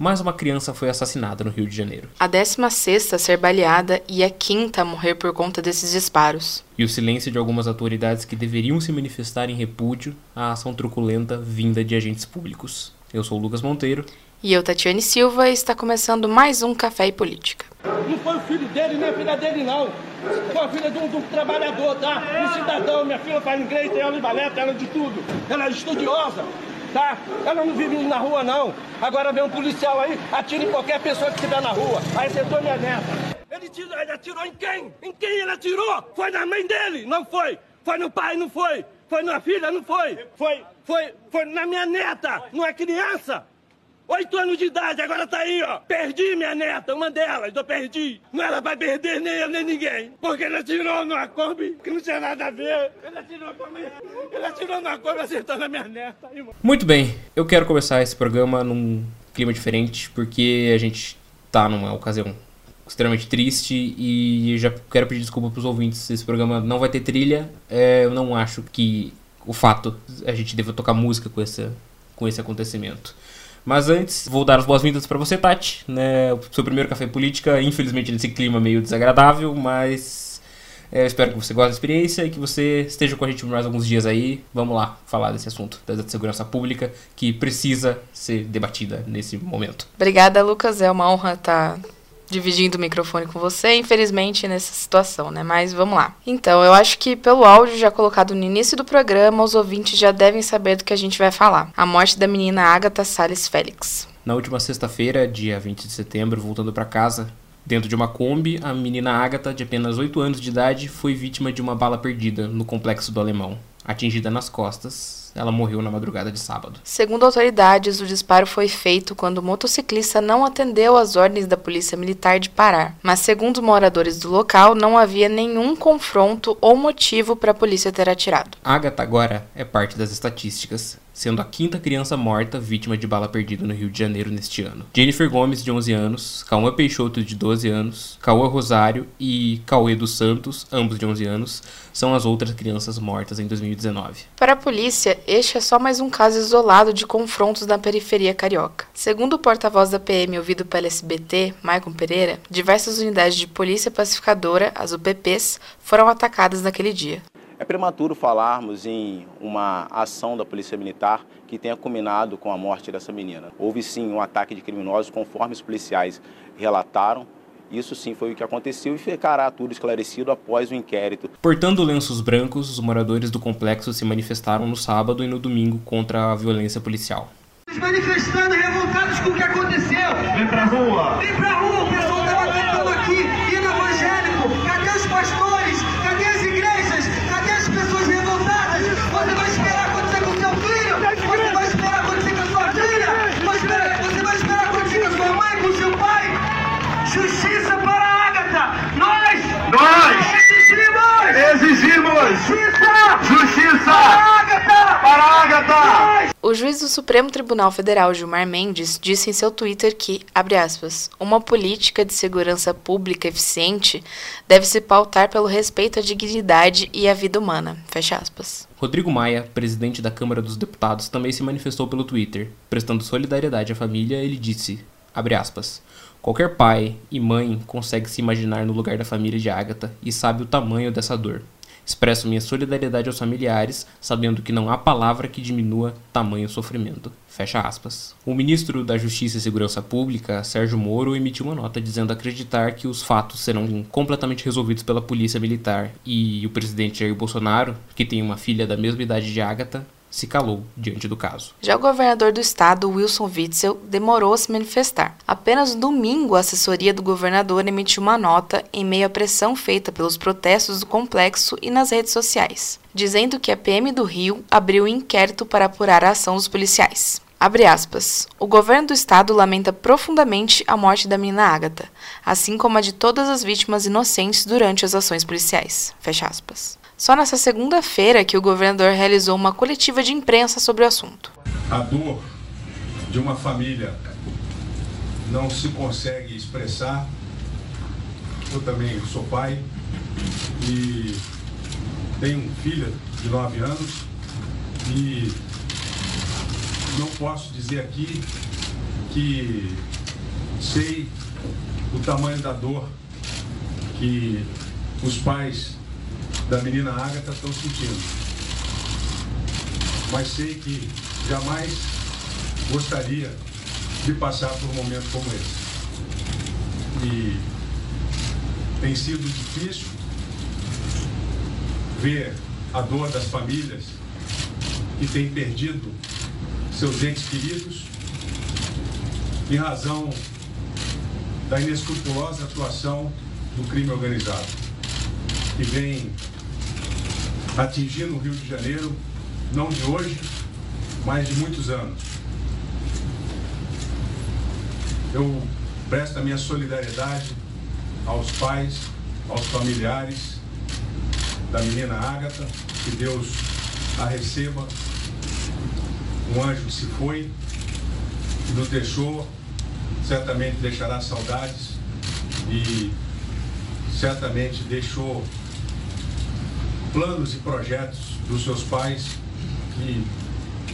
Mais uma criança foi assassinada no Rio de Janeiro. A 16 a ser baleada e a quinta a morrer por conta desses disparos. E o silêncio de algumas autoridades que deveriam se manifestar em repúdio à ação truculenta vinda de agentes públicos. Eu sou o Lucas Monteiro. E eu, Tatiane Silva, e está começando mais um Café e Política. Não foi o filho dele, nem a filha dele, não. Foi a filha de um, de um trabalhador, tá? Um cidadão. Minha filha faz inglês, tem aula de balé, tem aula de tudo. Ela é estudiosa tá? Ela não vive na rua, não. Agora vem um policial aí, atira em qualquer pessoa que estiver na rua. Aí acertou minha neta. Ele, tirou, ele atirou em quem? Em quem ele atirou? Foi na mãe dele? Não foi. Foi no pai? Não foi. Foi na filha? Não foi. Foi, foi, foi na minha neta. Não é criança? Oito anos de idade, agora tá aí, ó. Perdi minha neta, uma delas, eu perdi. Não era pra perder nem eu, nem ninguém. Porque ele atirou numa Kombi que não tinha nada a ver. Ele atirou, ele atirou numa Kombi acertando a minha neta. Muito bem, eu quero começar esse programa num clima diferente, porque a gente tá numa ocasião extremamente triste e já quero pedir desculpa pros ouvintes. Esse programa não vai ter trilha. É, eu não acho que o fato a gente deva tocar música com esse, com esse acontecimento. Mas antes, vou dar as boas-vindas para você, Tati, né? O seu primeiro café política, infelizmente nesse clima meio desagradável, mas é, espero que você goste da experiência e que você esteja com a gente por mais alguns dias aí. Vamos lá falar desse assunto da segurança pública que precisa ser debatida nesse momento. Obrigada, Lucas. É uma honra estar dividindo o microfone com você, infelizmente, nessa situação, né? Mas vamos lá. Então, eu acho que pelo áudio já colocado no início do programa, os ouvintes já devem saber do que a gente vai falar. A morte da menina Agatha Salles Félix. Na última sexta-feira, dia 20 de setembro, voltando para casa, Dentro de uma Kombi, a menina Agatha, de apenas 8 anos de idade, foi vítima de uma bala perdida no complexo do Alemão. Atingida nas costas, ela morreu na madrugada de sábado. Segundo autoridades, o disparo foi feito quando o motociclista não atendeu às ordens da polícia militar de parar. Mas, segundo moradores do local, não havia nenhum confronto ou motivo para a polícia ter atirado. Agatha agora é parte das estatísticas sendo a quinta criança morta vítima de bala perdida no Rio de Janeiro neste ano. Jennifer Gomes, de 11 anos, Cauã Peixoto, de 12 anos, Cauã Rosário e Cauê dos Santos, ambos de 11 anos, são as outras crianças mortas em 2019. Para a polícia, este é só mais um caso isolado de confrontos na periferia carioca. Segundo o porta-voz da PM ouvido pela SBT, Maicon Pereira, diversas unidades de polícia pacificadora, as UPPs, foram atacadas naquele dia. É prematuro falarmos em uma ação da Polícia Militar que tenha culminado com a morte dessa menina. Houve sim um ataque de criminosos, conforme os policiais relataram. Isso sim foi o que aconteceu e ficará tudo esclarecido após o inquérito. Portando lenços brancos, os moradores do complexo se manifestaram no sábado e no domingo contra a violência policial. Manifestando revoltados com o que aconteceu. Vem pra rua! Vem pra rua, o pessoal batendo aqui, hino evangélico. Cadê Justiça! Justiça! Para Ágata! Para Ágata! O juiz do Supremo Tribunal Federal, Gilmar Mendes, disse em seu Twitter que, abre aspas, uma política de segurança pública eficiente deve se pautar pelo respeito à dignidade e à vida humana, fecha aspas. Rodrigo Maia, presidente da Câmara dos Deputados, também se manifestou pelo Twitter. Prestando solidariedade à família, ele disse, abre aspas, qualquer pai e mãe consegue se imaginar no lugar da família de Agatha e sabe o tamanho dessa dor. Expresso minha solidariedade aos familiares, sabendo que não há palavra que diminua tamanho sofrimento. Fecha aspas. O ministro da Justiça e Segurança Pública, Sérgio Moro, emitiu uma nota dizendo acreditar que os fatos serão completamente resolvidos pela polícia militar e o presidente Jair Bolsonaro, que tem uma filha da mesma idade de Agatha, se calou diante do caso. Já o governador do estado, Wilson Witzel, demorou a se manifestar. Apenas domingo, a assessoria do governador emitiu uma nota em meio à pressão feita pelos protestos do complexo e nas redes sociais, dizendo que a PM do Rio abriu um inquérito para apurar a ação dos policiais. Abre aspas. O governo do estado lamenta profundamente a morte da menina Ágata, assim como a de todas as vítimas inocentes durante as ações policiais. Fecha aspas. Só nessa segunda-feira que o governador realizou uma coletiva de imprensa sobre o assunto. A dor de uma família não se consegue expressar. Eu também sou pai e tenho um filho de 9 anos e não posso dizer aqui que sei o tamanho da dor que os pais da menina Agatha estão sentindo. Mas sei que jamais gostaria de passar por um momento como esse. E tem sido difícil ver a dor das famílias que têm perdido seus entes queridos em razão da inescrupulosa atuação do crime organizado, que vem atingindo o Rio de Janeiro, não de hoje, mas de muitos anos. Eu presto a minha solidariedade aos pais, aos familiares da menina Ágata, que Deus a receba, um anjo se foi, nos deixou, certamente deixará saudades e certamente deixou planos e projetos dos seus pais que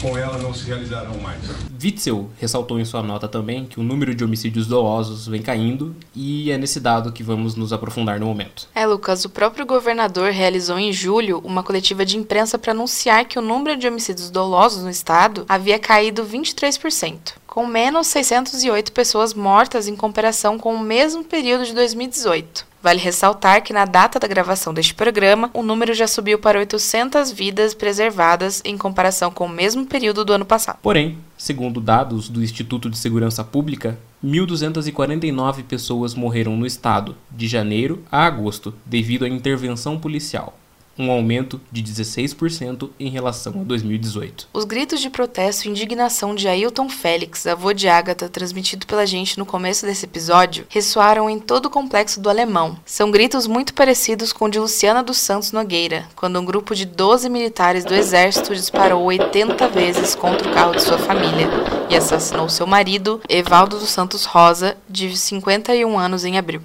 com ela não se realizarão mais. Witzel ressaltou em sua nota também que o número de homicídios dolosos vem caindo e é nesse dado que vamos nos aprofundar no momento. É, Lucas, o próprio governador realizou em julho uma coletiva de imprensa para anunciar que o número de homicídios dolosos no estado havia caído 23%, com menos 608 pessoas mortas em comparação com o mesmo período de 2018. Vale ressaltar que na data da gravação deste programa, o número já subiu para 800 vidas preservadas em comparação com o mesmo período do ano passado. Porém, segundo dados do Instituto de Segurança Pública, 1.249 pessoas morreram no estado de janeiro a agosto devido à intervenção policial um aumento de 16% em relação a 2018. Os gritos de protesto e indignação de Ailton Félix, avô de Agatha, transmitido pela gente no começo desse episódio, ressoaram em todo o complexo do Alemão. São gritos muito parecidos com o de Luciana dos Santos Nogueira, quando um grupo de 12 militares do exército disparou 80 vezes contra o carro de sua família e assassinou seu marido, Evaldo dos Santos Rosa, de 51 anos, em abril.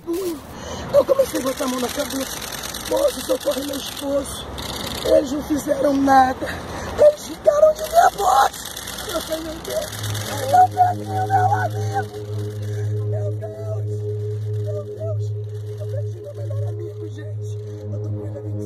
Eu comecei a botar a mão na cabeça esposo, socorre meu esposo. Eles não fizeram nada. Eles ficaram de nervosos. Eu falei, meu Deus, eu perdi o meu amigo.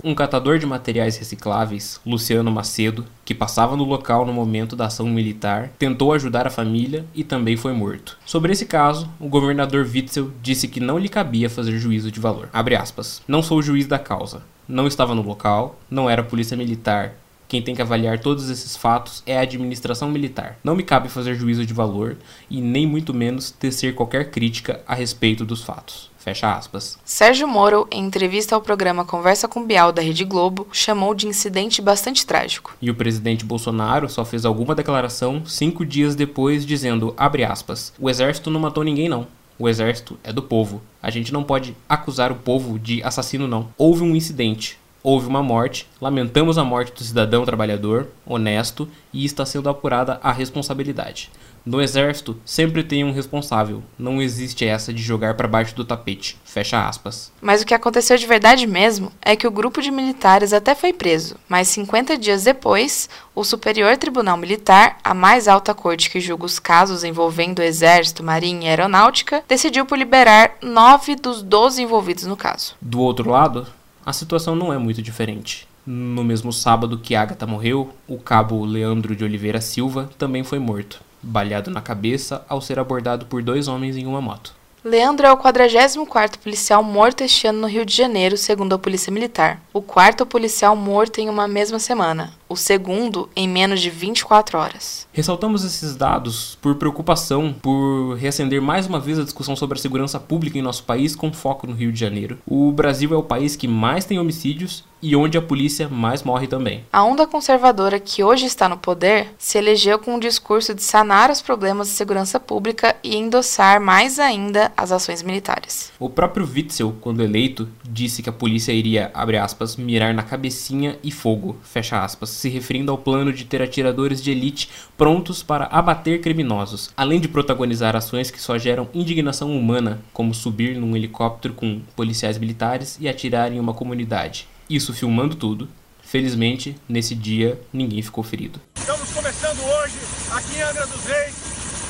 Um catador de materiais recicláveis, Luciano Macedo, que passava no local no momento da ação militar, tentou ajudar a família e também foi morto. Sobre esse caso, o governador Witzel disse que não lhe cabia fazer juízo de valor. Aspas, não sou juiz da causa. Não estava no local, não era polícia militar, quem tem que avaliar todos esses fatos é a administração militar. Não me cabe fazer juízo de valor e nem muito menos tecer qualquer crítica a respeito dos fatos. Fecha aspas. Sérgio Moro, em entrevista ao programa Conversa com Bial da Rede Globo, chamou de incidente bastante trágico. E o presidente Bolsonaro só fez alguma declaração cinco dias depois, dizendo, abre aspas, o exército não matou ninguém não. O exército é do povo. A gente não pode acusar o povo de assassino, não. Houve um incidente houve uma morte, lamentamos a morte do cidadão trabalhador, honesto, e está sendo apurada a responsabilidade. No exército, sempre tem um responsável. Não existe essa de jogar para baixo do tapete. Fecha aspas. Mas o que aconteceu de verdade mesmo é que o grupo de militares até foi preso, mas 50 dias depois, o Superior Tribunal Militar, a mais alta corte que julga os casos envolvendo o Exército, Marinha e Aeronáutica, decidiu por liberar nove dos 12 envolvidos no caso. Do outro lado, a situação não é muito diferente. No mesmo sábado que Agatha morreu, o cabo Leandro de Oliveira Silva também foi morto, baleado na cabeça ao ser abordado por dois homens em uma moto. Leandro é o 44º policial morto este ano no Rio de Janeiro, segundo a Polícia Militar. O quarto policial morto em uma mesma semana o segundo em menos de 24 horas. Ressaltamos esses dados por preocupação por reacender mais uma vez a discussão sobre a segurança pública em nosso país com foco no Rio de Janeiro. O Brasil é o país que mais tem homicídios e onde a polícia mais morre também. A onda conservadora que hoje está no poder se elegeu com o discurso de sanar os problemas de segurança pública e endossar mais ainda as ações militares. O próprio Witzel, quando eleito, disse que a polícia iria, abre aspas, mirar na cabecinha e fogo, fecha aspas, se referindo ao plano de ter atiradores de elite prontos para abater criminosos, além de protagonizar ações que só geram indignação humana, como subir num helicóptero com policiais militares e atirar em uma comunidade. Isso filmando tudo. Felizmente, nesse dia, ninguém ficou ferido. Estamos começando hoje, aqui em Angra dos Reis,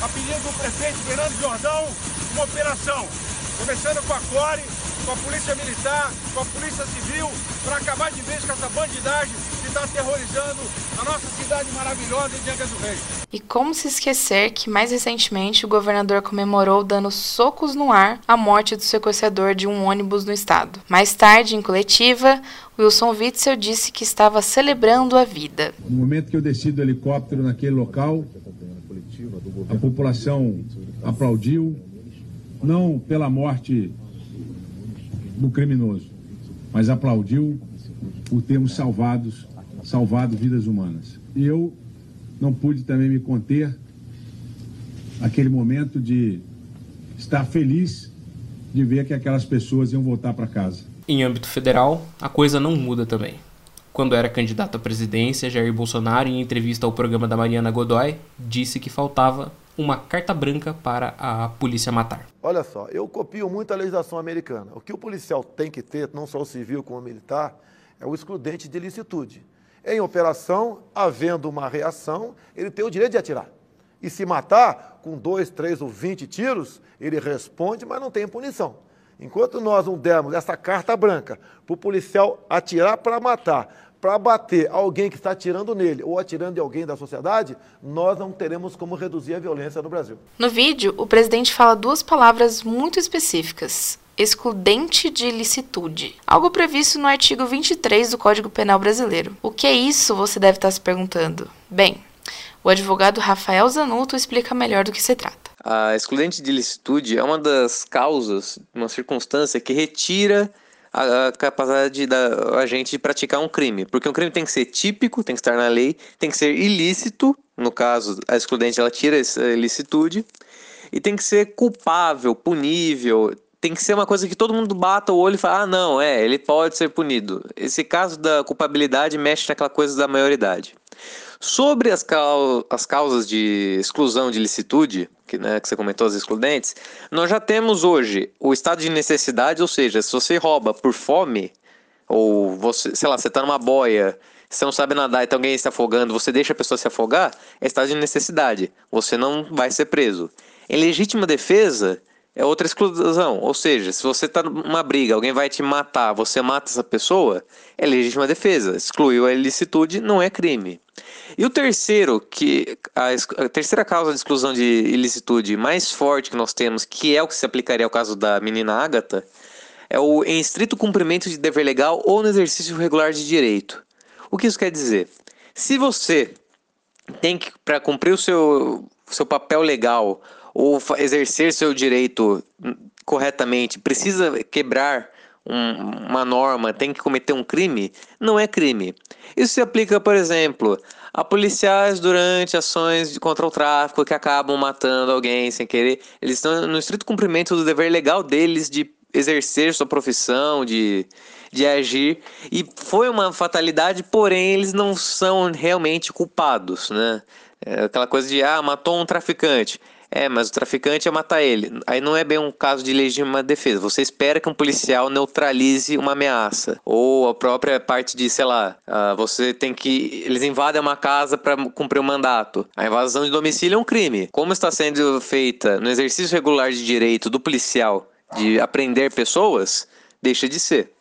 a pedido do prefeito Fernando Jordão, uma operação, começando com a CORE, com a Polícia Militar, com a Polícia Civil, para acabar de vez com essa bandidagem que está aterrorizando a nossa cidade maravilhosa de Angra do Rei. E como se esquecer que mais recentemente o governador comemorou dando socos no ar a morte do sequestrador de um ônibus no estado. Mais tarde, em coletiva, Wilson Witzel disse que estava celebrando a vida. No momento que eu desci do helicóptero naquele local, a população aplaudiu, não pela morte do criminoso, mas aplaudiu por termos salvados, salvado vidas humanas. E eu não pude também me conter aquele momento de estar feliz de ver que aquelas pessoas iam voltar para casa. Em âmbito federal, a coisa não muda também. Quando era candidato à presidência, Jair Bolsonaro, em entrevista ao programa da Mariana Godoy, disse que faltava uma carta branca para a polícia matar. Olha só, eu copio muito a legislação americana. O que o policial tem que ter, não só o civil como o militar, é o excludente de licitude. Em operação, havendo uma reação, ele tem o direito de atirar. E se matar com dois, três ou vinte tiros, ele responde, mas não tem punição. Enquanto nós não dermos essa carta branca para o policial atirar para matar, para bater alguém que está atirando nele ou atirando em alguém da sociedade, nós não teremos como reduzir a violência no Brasil. No vídeo, o presidente fala duas palavras muito específicas: excludente de ilicitude, algo previsto no artigo 23 do Código Penal Brasileiro. O que é isso, você deve estar se perguntando? Bem, o advogado Rafael Zanuto explica melhor do que se trata. A excludente de ilicitude é uma das causas, uma circunstância que retira a, capacidade da agente de praticar um crime. Porque um crime tem que ser típico, tem que estar na lei, tem que ser ilícito, no caso, a excludente ela tira essa ilicitude, e tem que ser culpável, punível, tem que ser uma coisa que todo mundo bata o olho e fala: ah, não, é, ele pode ser punido. Esse caso da culpabilidade mexe naquela coisa da maioridade. Sobre as, cau as causas de exclusão de licitude, que, né, que você comentou, as excludentes, nós já temos hoje o estado de necessidade, ou seja, se você rouba por fome, ou você, sei lá, você está numa boia, você não sabe nadar e tem alguém se afogando, você deixa a pessoa se afogar, é estado de necessidade. Você não vai ser preso. Em legítima defesa, é outra exclusão. Ou seja, se você está numa briga, alguém vai te matar, você mata essa pessoa, é legítima defesa. Excluiu a ilicitude, não é crime. E o terceiro, que a, a, terceira causa de exclusão de ilicitude mais forte que nós temos, que é o que se aplicaria ao caso da menina Ágata, é o em estrito cumprimento de dever legal ou no exercício regular de direito. O que isso quer dizer? Se você tem que, para cumprir o seu, seu papel legal ou exercer seu direito corretamente, precisa quebrar um, uma norma, tem que cometer um crime, não é crime. Isso se aplica, por exemplo, a policiais durante ações contra o tráfico que acabam matando alguém sem querer. Eles estão no estrito cumprimento do dever legal deles de exercer sua profissão, de, de agir. E foi uma fatalidade, porém eles não são realmente culpados, né? É aquela coisa de, ah, matou um traficante. É, mas o traficante ia matar ele. Aí não é bem um caso de legítima defesa. Você espera que um policial neutralize uma ameaça. Ou a própria parte de, sei lá, uh, você tem que. Eles invadem uma casa para cumprir o um mandato. A invasão de domicílio é um crime. Como está sendo feita no exercício regular de direito do policial de aprender pessoas, deixa de ser.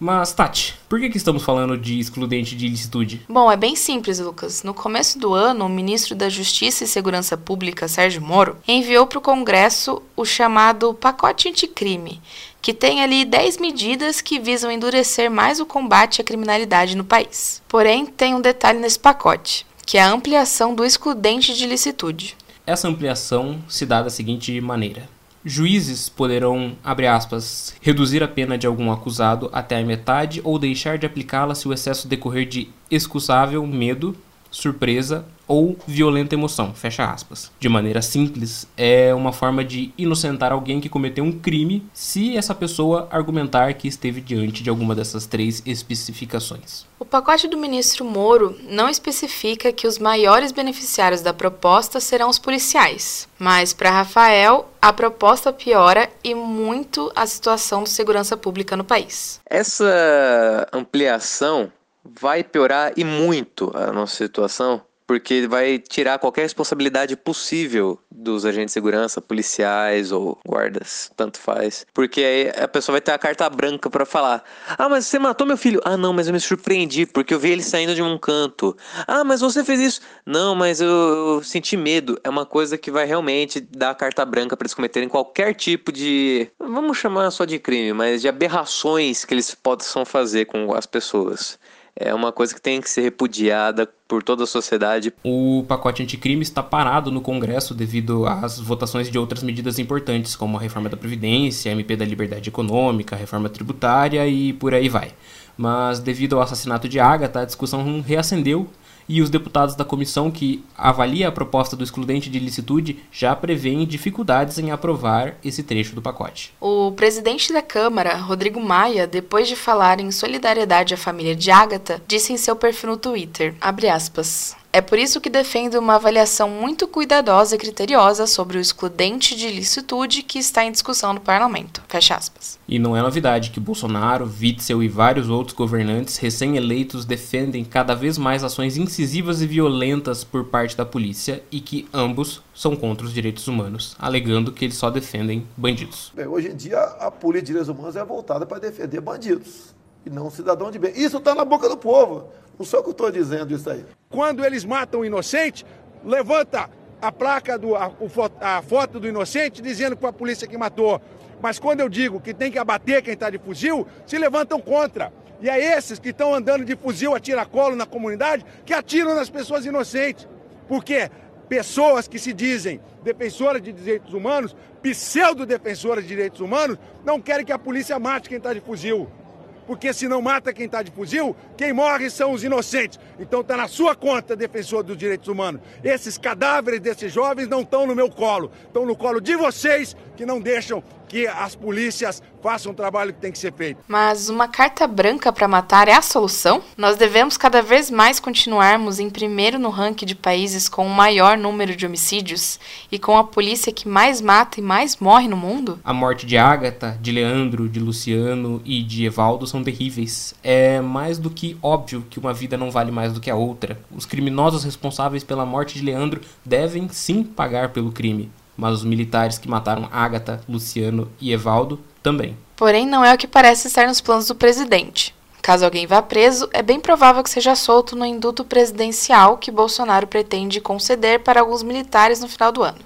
Mas, Tati, por que, que estamos falando de excludente de ilicitude? Bom, é bem simples, Lucas. No começo do ano, o ministro da Justiça e Segurança Pública, Sérgio Moro, enviou para o Congresso o chamado Pacote Anticrime, que tem ali 10 medidas que visam endurecer mais o combate à criminalidade no país. Porém, tem um detalhe nesse pacote, que é a ampliação do excludente de ilicitude. Essa ampliação se dá da seguinte maneira. Juízes poderão, aspas, reduzir a pena de algum acusado até a metade ou deixar de aplicá-la se o excesso decorrer de excusável medo, surpresa ou violenta emoção, fecha aspas. De maneira simples, é uma forma de inocentar alguém que cometeu um crime se essa pessoa argumentar que esteve diante de alguma dessas três especificações. O pacote do ministro Moro não especifica que os maiores beneficiários da proposta serão os policiais, mas para Rafael, a proposta piora e muito a situação de segurança pública no país. Essa ampliação vai piorar e muito a nossa situação porque vai tirar qualquer responsabilidade possível dos agentes de segurança, policiais ou guardas, tanto faz. Porque aí a pessoa vai ter a carta branca para falar: "Ah, mas você matou meu filho". "Ah, não, mas eu me surpreendi porque eu vi ele saindo de um canto". "Ah, mas você fez isso". "Não, mas eu, eu senti medo". É uma coisa que vai realmente dar a carta branca para eles cometerem qualquer tipo de, vamos chamar só de crime, mas de aberrações que eles possam fazer com as pessoas é uma coisa que tem que ser repudiada por toda a sociedade. O pacote anticrime está parado no Congresso devido às votações de outras medidas importantes, como a reforma da Previdência, a MP da Liberdade Econômica, a reforma tributária e por aí vai. Mas devido ao assassinato de Agatha, a discussão reacendeu e os deputados da comissão que avalia a proposta do excludente de licitude já prevêem dificuldades em aprovar esse trecho do pacote. O presidente da Câmara, Rodrigo Maia, depois de falar em solidariedade à família de Ágata, disse em seu perfil no Twitter, aspas, é por isso que defendo uma avaliação muito cuidadosa e criteriosa sobre o excludente de licitude que está em discussão no parlamento. Fecha aspas. E não é novidade que Bolsonaro, Witzel e vários outros governantes recém-eleitos defendem cada vez mais ações incisivas e violentas por parte da polícia e que ambos são contra os direitos humanos, alegando que eles só defendem bandidos. Bem, hoje em dia a polícia de direitos humanos é voltada para defender bandidos e não cidadão de bem. Isso está na boca do povo. Não sou que eu estou dizendo isso aí. Quando eles matam o inocente, levanta a placa, do, a, a foto do inocente dizendo que foi a polícia que matou. Mas quando eu digo que tem que abater quem está de fuzil, se levantam contra. E é esses que estão andando de fuzil a tiracolo na comunidade que atiram nas pessoas inocentes. Porque pessoas que se dizem defensoras de direitos humanos, pseudo-defensoras de direitos humanos, não querem que a polícia mate quem está de fuzil porque se não mata quem está de fuzil, quem morre são os inocentes. Então está na sua conta, defensor dos direitos humanos. Esses cadáveres desses jovens não estão no meu colo, estão no colo de vocês que não deixam que as polícias façam o trabalho que tem que ser feito. Mas uma carta branca para matar é a solução? Nós devemos cada vez mais continuarmos em primeiro no ranking de países com o maior número de homicídios e com a polícia que mais mata e mais morre no mundo? A morte de Agatha, de Leandro, de Luciano e de Evaldo são terríveis. É mais do que óbvio que uma vida não vale mais do que a outra. Os criminosos responsáveis pela morte de Leandro devem sim pagar pelo crime mas os militares que mataram Agatha, Luciano e Evaldo também. Porém, não é o que parece estar nos planos do presidente. Caso alguém vá preso, é bem provável que seja solto no induto presidencial que Bolsonaro pretende conceder para alguns militares no final do ano.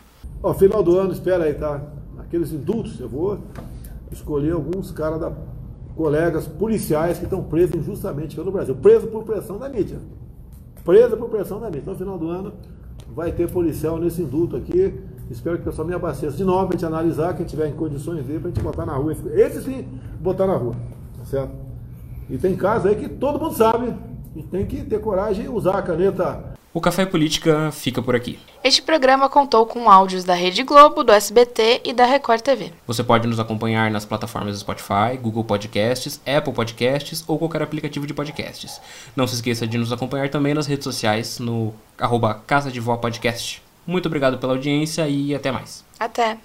Ó, final do ano, espera aí, tá? Aqueles indultos, eu vou escolher alguns caras da colegas policiais que estão presos injustamente pelo Brasil. Preso por pressão da mídia. Preso por pressão da mídia. No final do ano vai ter policial nesse indulto aqui Espero que o pessoal me abasteça de novo a gente analisar, quem tiver em condições de para a gente botar na rua. Esse sim, botar na rua. Tá certo? E tem casos aí que todo mundo sabe. E tem que ter coragem e usar a caneta. O Café Política fica por aqui. Este programa contou com áudios da Rede Globo, do SBT e da Record TV. Você pode nos acompanhar nas plataformas Spotify, Google Podcasts, Apple Podcasts ou qualquer aplicativo de podcasts. Não se esqueça de nos acompanhar também nas redes sociais no arroba Casa de Vó Podcast. Muito obrigado pela audiência e até mais. Até!